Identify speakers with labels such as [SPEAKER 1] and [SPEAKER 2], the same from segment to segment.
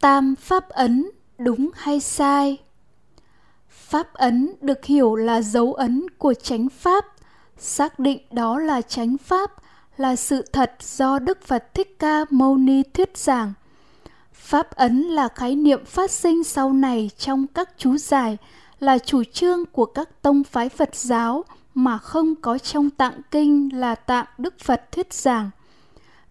[SPEAKER 1] tam pháp ấn đúng hay sai? Pháp ấn được hiểu là dấu ấn của chánh pháp, xác định đó là chánh pháp, là sự thật do đức phật thích ca mâu ni thuyết giảng. Pháp ấn là khái niệm phát sinh sau này trong các chú giải, là chủ trương của các tông phái phật giáo mà không có trong tạng kinh là tạng đức phật thuyết giảng.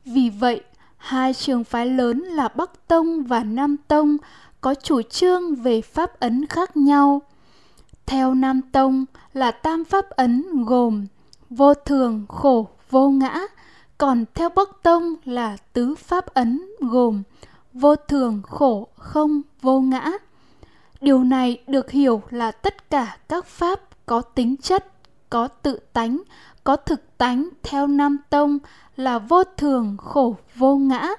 [SPEAKER 1] Vì vậy hai trường phái lớn là bắc tông và nam tông có chủ trương về pháp ấn khác nhau theo Nam Tông là tam pháp ấn gồm vô thường, khổ, vô ngã, còn theo Bắc Tông là tứ pháp ấn gồm vô thường, khổ, không, vô ngã. Điều này được hiểu là tất cả các pháp có tính chất, có tự tánh, có thực tánh theo Nam Tông là vô thường, khổ, vô ngã,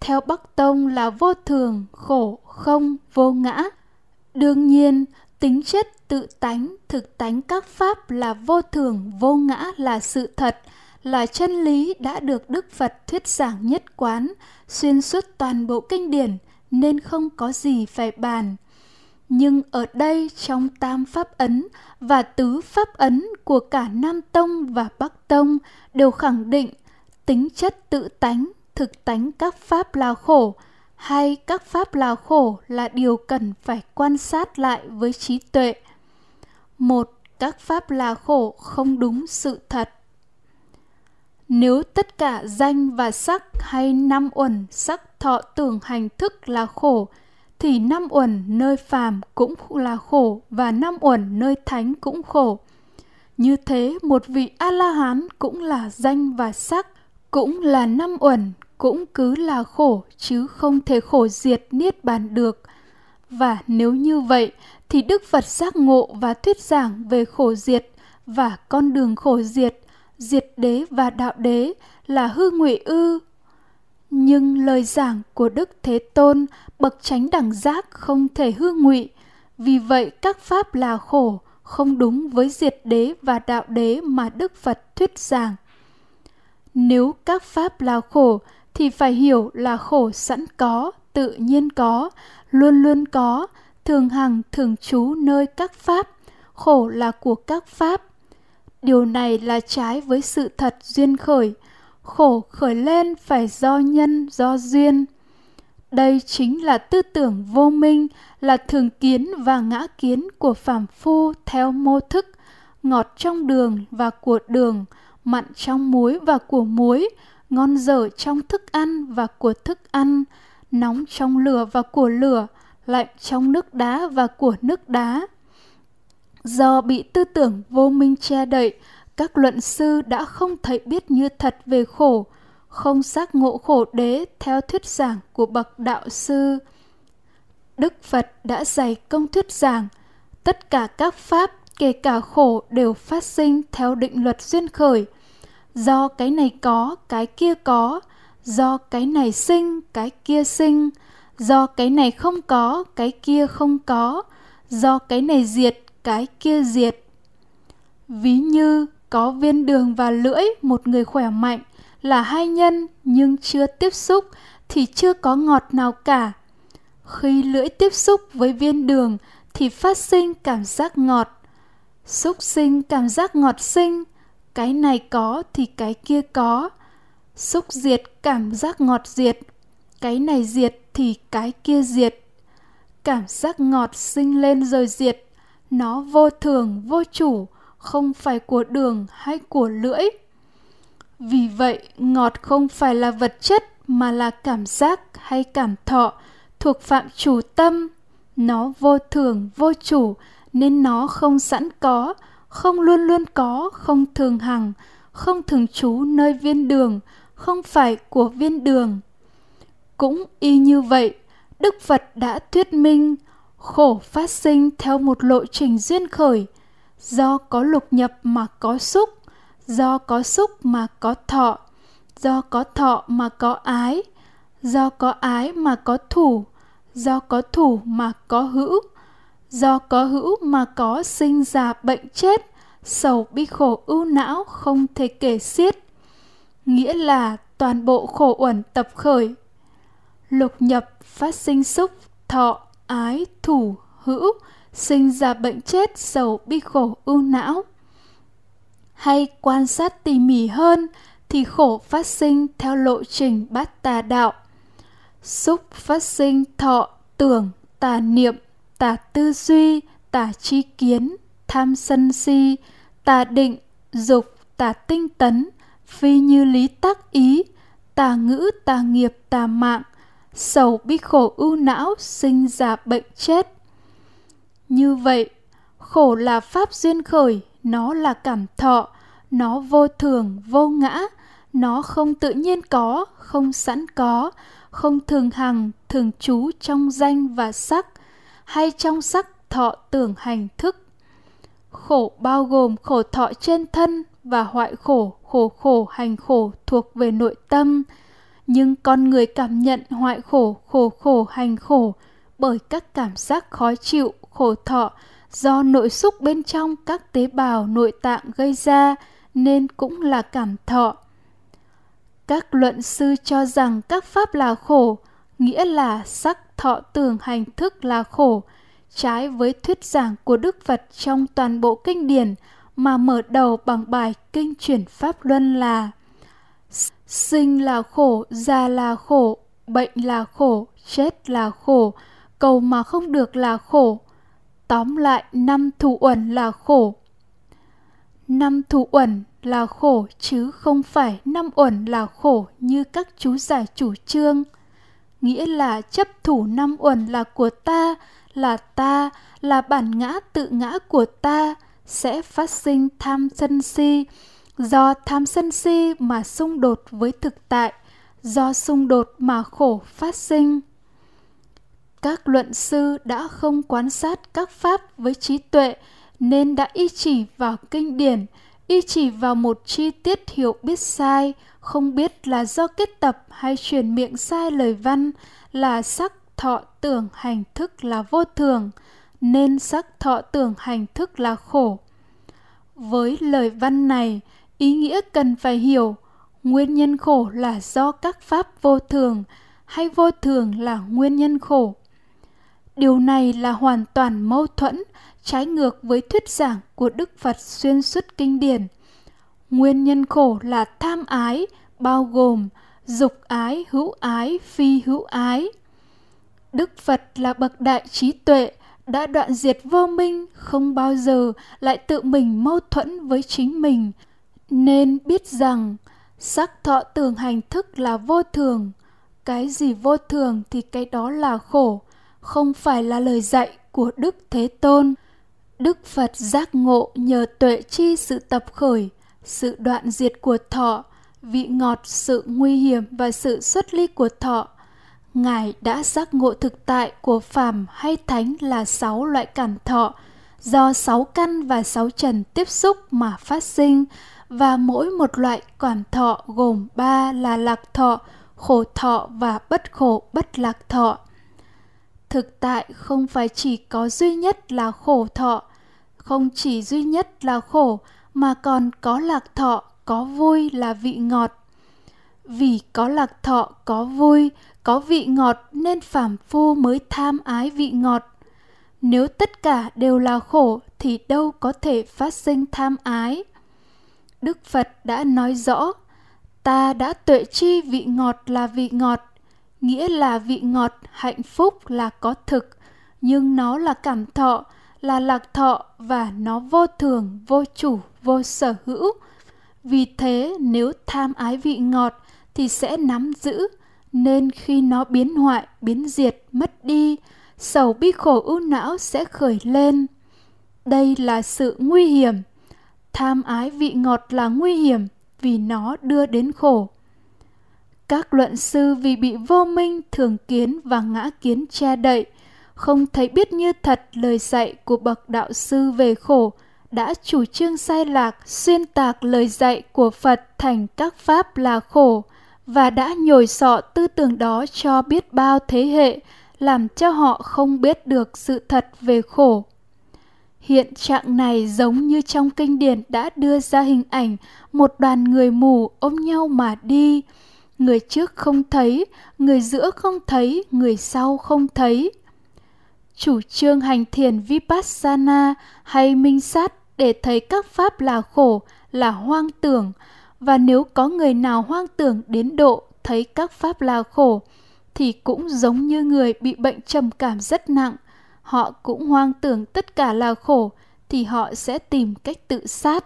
[SPEAKER 1] theo Bắc Tông là vô thường, khổ, không, vô ngã. Đương nhiên, tính chất tự tánh thực tánh các pháp là vô thường vô ngã là sự thật là chân lý đã được đức phật thuyết giảng nhất quán xuyên suốt toàn bộ kinh điển nên không có gì phải bàn nhưng ở đây trong tam pháp ấn và tứ pháp ấn của cả nam tông và bắc tông đều khẳng định tính chất tự tánh, thực tánh các pháp là khổ, hay các pháp là khổ là điều cần phải quan sát lại với trí tuệ. Một, các pháp là khổ không đúng sự thật. Nếu tất cả danh và sắc hay năm uẩn sắc thọ tưởng hành thức là khổ thì năm uẩn nơi phàm cũng là khổ và năm uẩn nơi thánh cũng khổ. Như thế, một vị a la hán cũng là danh và sắc, cũng là năm uẩn, cũng cứ là khổ, chứ không thể khổ diệt niết bàn được. Và nếu như vậy, thì đức phật giác ngộ và thuyết giảng về khổ diệt và con đường khổ diệt diệt đế và đạo đế là hư ngụy ư nhưng lời giảng của đức thế tôn bậc chánh đẳng giác không thể hư ngụy. Vì vậy, các pháp là khổ, không đúng với diệt đế và đạo đế mà đức phật thuyết giảng. Nếu các pháp là khổ, thì phải hiểu là khổ sẵn có, tự nhiên có, luôn luôn có, thường hằng, thường trú nơi các pháp. Khổ là của các pháp. Điều này là trái với sự thật duyên khởi khổ khởi lên phải do nhân, do duyên. Đây chính là tư tưởng vô minh, là thường kiến và ngã kiến của phàm phu theo mô thức, ngọt trong đường và của đường, mặn trong muối và của muối, ngon dở trong thức ăn và của thức ăn, nóng trong lửa và của lửa, lạnh trong nước đá và của nước đá. Do bị tư tưởng vô minh che đậy các luận sư đã không thấy biết như thật về khổ, không giác ngộ khổ đế theo thuyết giảng của bậc đạo sư. Đức phật đã dạy công thuyết giảng, tất cả các pháp, kể cả khổ đều phát sinh theo định luật duyên khởi. Do cái này có, cái kia có, do cái này sinh, cái kia sinh. Do cái này không có, cái kia không có. Do cái này diệt, cái kia diệt. Ví như có viên đường và lưỡi, một người khỏe mạnh, là hai nhân nhưng chưa tiếp xúc thì chưa có ngọt nào cả. Khi lưỡi tiếp xúc với viên đường thì phát sinh cảm giác ngọt. Xúc sinh cảm giác ngọt sinh, cái này có thì cái kia có. Xúc diệt cảm giác ngọt diệt, cái này diệt thì cái kia diệt. Cảm giác ngọt sinh lên rồi diệt, nó vô thường, vô chủ không phải của đường hay của lưỡi. Vì vậy, ngọt không phải là vật chất mà là cảm giác hay cảm thọ thuộc phạm chủ tâm. Nó vô thường, vô chủ, nên nó không sẵn có, không luôn luôn có, không thường hằng, không thường trú nơi viên đường, không phải của viên đường. Cũng y như vậy, đức phật đã thuyết minh khổ phát sinh theo một lộ trình duyên khởi do có lục nhập mà có xúc. Do có xúc mà có thọ. Do có thọ mà có ái. Do có ái mà có thủ. Do có thủ mà có hữu. Do có hữu mà có sinh già bệnh chết sầu bi khổ ưu não không thể kể xiết. Nghĩa là toàn bộ khổ uẩn tập khởi. Lục nhập phát sinh xúc, thọ, ái, thủ, hữu, sinh ra bệnh chết, sầu, bi khổ, ưu não. Hay quan sát tỉ mỉ hơn thì khổ phát sinh theo lộ trình bát tà đạo. Xúc phát sinh thọ, tưởng, tà niệm, tà tư duy, tà chi kiến, tham sân si, tà định, dục, tà tinh tấn, phi như lý tác ý, tà ngữ, tà nghiệp, tà mạng, sầu bi khổ ưu não sinh ra bệnh chết. Như vậy, khổ là pháp duyên khởi, nó là cảm thọ, nó vô thường, vô ngã, nó không tự nhiên có, không sẵn có, không thường hằng, thường trú trong danh và sắc, hay trong sắc thọ tưởng hành thức. Khổ bao gồm khổ thọ trên thân và hoại khổ, khổ khổ hành khổ thuộc về nội tâm, nhưng con người cảm nhận hoại khổ, khổ khổ hành khổ bởi các cảm giác khó chịu, khổ thọ do nội xúc bên trong các tế bào nội tạng gây ra nên cũng là cảm thọ. Các luận sư cho rằng các pháp là khổ, nghĩa là sắc thọ tưởng hành thức là khổ, trái với thuyết giảng của Đức Phật trong toàn bộ kinh điển mà mở đầu bằng bài kinh chuyển pháp luân là Sinh là khổ, già là khổ, bệnh là khổ, chết là khổ, cầu mà không được là khổ. Tóm lại, năm thủ uẩn là khổ. Năm thủ uẩn là khổ chứ không phải năm uẩn là khổ như các chú giải chủ trương. Nghĩa là chấp thủ năm uẩn là của ta, là ta, là bản ngã tự ngã của ta, sẽ phát sinh tham sân si, do tham sân si mà xung đột với thực tại do xung đột mà khổ phát sinh các luận sư đã không quan sát các pháp với trí tuệ, nên đã y chỉ vào kinh điển, y chỉ vào một chi tiết hiểu biết sai, không biết là do kết tập hay truyền miệng sai lời văn, là sắc thọ tưởng hành thức là vô thường, nên sắc thọ tưởng hành thức là khổ. Với lời văn này, ý nghĩa cần phải hiểu, nguyên nhân khổ là do các pháp vô thường hay vô thường là nguyên nhân khổ điều này là hoàn toàn mâu thuẫn, trái ngược với thuyết giảng của đức phật xuyên suốt kinh điển. Nguyên nhân khổ là tham ái, bao gồm dục ái, hữu ái, phi hữu ái. Đức phật là bậc đại trí tuệ, đã đoạn diệt vô minh, không bao giờ lại tự mình mâu thuẫn với chính mình. Nên biết rằng, sắc thọ tưởng hành thức là vô thường. Cái gì vô thường thì cái đó là khổ không phải là lời dạy của đức thế tôn đức phật giác ngộ nhờ tuệ chi sự tập khởi sự đoạn diệt của thọ vị ngọt sự nguy hiểm và sự xuất ly của thọ ngài đã giác ngộ thực tại của phàm hay thánh là sáu loại cảm thọ do sáu căn và sáu trần tiếp xúc mà phát sinh và mỗi một loại cảm thọ gồm ba là lạc thọ, khổ thọ và bất khổ bất lạc thọ. Thực tại không phải chỉ có duy nhất là khổ thọ, không chỉ duy nhất là khổ mà còn có lạc thọ, có vui là vị ngọt. Vì có lạc thọ, có vui, có vị ngọt nên phàm phu mới tham ái vị ngọt. Nếu tất cả đều là khổ thì đâu có thể phát sinh tham ái. Đức Phật đã nói rõ, ta đã tuệ chi vị ngọt là vị ngọt, nghĩa là vị ngọt hạnh phúc là có thực, nhưng nó là cảm thọ, là lạc thọ và nó vô thường, vô chủ, vô sở hữu. Vì thế nếu tham ái vị ngọt thì sẽ nắm giữ, nên khi nó biến hoại, biến diệt, mất đi, sầu bi khổ ưu não sẽ khởi lên. Đây là sự nguy hiểm tham ái vị ngọt là nguy hiểm vì nó đưa đến khổ các luận sư vì bị vô minh thường kiến và ngã kiến che đậy, không thấy biết như thật lời dạy của bậc đạo sư về khổ, đã chủ trương sai lạc, xuyên tạc lời dạy của phật thành các pháp là khổ, và đã nhồi sọ tư tưởng đó cho biết bao thế hệ, làm cho họ không biết được sự thật về khổ Hiện trạng này giống như trong kinh điển đã đưa ra hình ảnh một đoàn người mù ôm nhau mà đi người trước không thấy, người giữa không thấy, người sau không thấy. Chủ trương hành thiền Vipassana hay minh sát để thấy các pháp là khổ, là hoang tưởng, và nếu có người nào hoang tưởng đến độ thấy các pháp là khổ, thì cũng giống như người bị bệnh trầm cảm rất nặng, họ cũng hoang tưởng tất cả là khổ, thì họ sẽ tìm cách tự sát.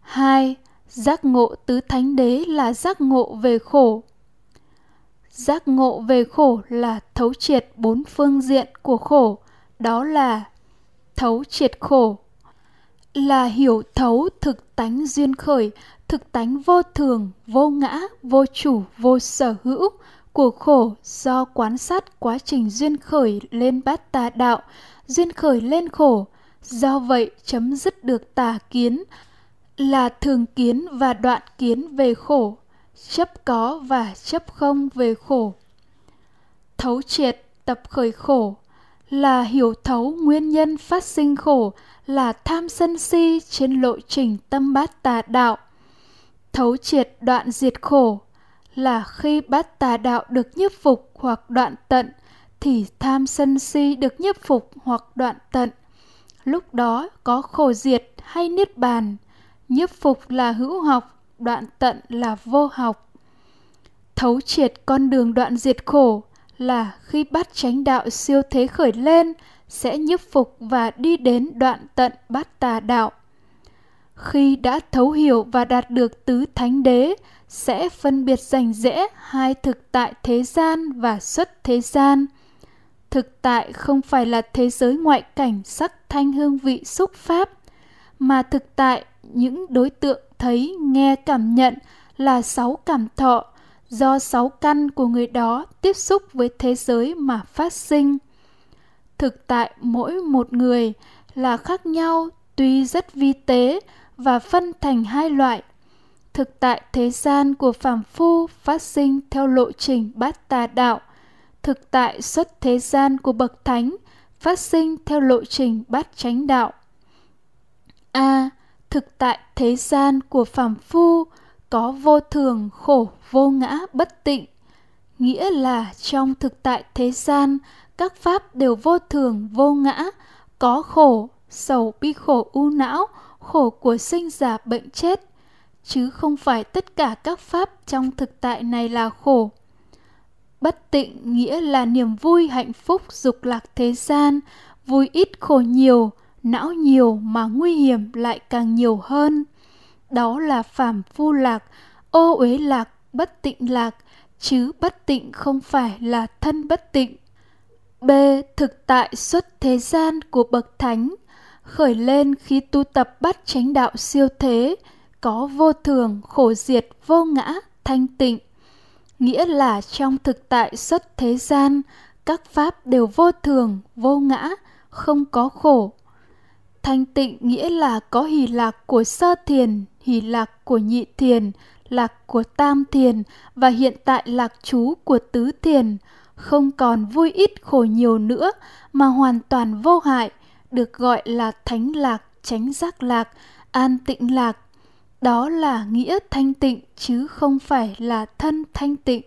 [SPEAKER 1] 2. Giác ngộ tứ thánh đế là giác ngộ về khổ. Giác ngộ về khổ là thấu triệt bốn phương diện của khổ, đó là thấu triệt khổ, là hiểu thấu thực tánh duyên khởi, thực tánh vô thường, vô ngã, vô chủ, vô sở hữu của khổ do quan sát quá trình duyên khởi lên bát tà đạo, duyên khởi lên khổ, do vậy chấm dứt được tà kiến, là thường kiến và đoạn kiến về khổ, chấp có và chấp không về khổ. Thấu triệt tập khởi khổ là hiểu thấu nguyên nhân phát sinh khổ là tham sân si trên lộ trình tâm bát tà đạo. Thấu triệt đoạn diệt khổ là khi bát tà đạo được nhiếp phục hoặc đoạn tận thì tham sân si được nhiếp phục hoặc đoạn tận. Lúc đó có khổ diệt hay niết bàn – nhiếp phục là hữu học, đoạn tận là vô học. Thấu triệt con đường đoạn diệt khổ là khi bắt chánh đạo siêu thế khởi lên, sẽ nhiếp phục và đi đến đoạn tận bát tà đạo. Khi đã thấu hiểu và đạt được tứ thánh đế, sẽ phân biệt rành rẽ hai thực tại thế gian và xuất thế gian. Thực tại không phải là thế giới ngoại cảnh sắc thanh hương vị xúc pháp, mà thực tại những đối tượng thấy nghe cảm nhận là sáu cảm thọ do sáu căn của người đó tiếp xúc với thế giới mà phát sinh. Thực tại mỗi một người là khác nhau tuy rất vi tế và phân thành hai loại. Thực tại thế gian của phàm phu phát sinh theo lộ trình bát tà đạo. Thực tại xuất thế gian của bậc thánh phát sinh theo lộ trình bát chánh đạo. A. à, thực tại thế gian của phàm phu có vô thường, khổ, vô ngã, bất tịnh. Nghĩa là trong thực tại thế gian, các pháp đều vô thường, vô ngã, có khổ, sầu, bi khổ, u não, khổ của sinh già, bệnh chết. Chứ không phải tất cả các pháp trong thực tại này là khổ. Bất tịnh nghĩa là niềm vui, hạnh phúc, dục lạc thế gian, vui ít khổ nhiều não nhiều mà nguy hiểm lại càng nhiều hơn. Đó là phàm phu lạc, ô uế lạc, bất tịnh lạc, chứ bất tịnh không phải là thân bất tịnh. B. Thực tại xuất thế gian của bậc thánh, khởi lên khi tu tập bắt chánh đạo siêu thế, có vô thường, khổ diệt, vô ngã, thanh tịnh. Nghĩa là trong thực tại xuất thế gian, các pháp đều vô thường, vô ngã, không có khổ. Thanh tịnh nghĩa là có hỷ lạc của sơ thiền, hỷ lạc của nhị thiền, lạc của tam thiền và hiện tại lạc trú của tứ thiền, không còn vui ít khổ nhiều nữa mà hoàn toàn vô hại, được gọi là thánh lạc, chánh giác lạc, an tịnh lạc. Đó là nghĩa thanh tịnh chứ không phải là thân thanh tịnh.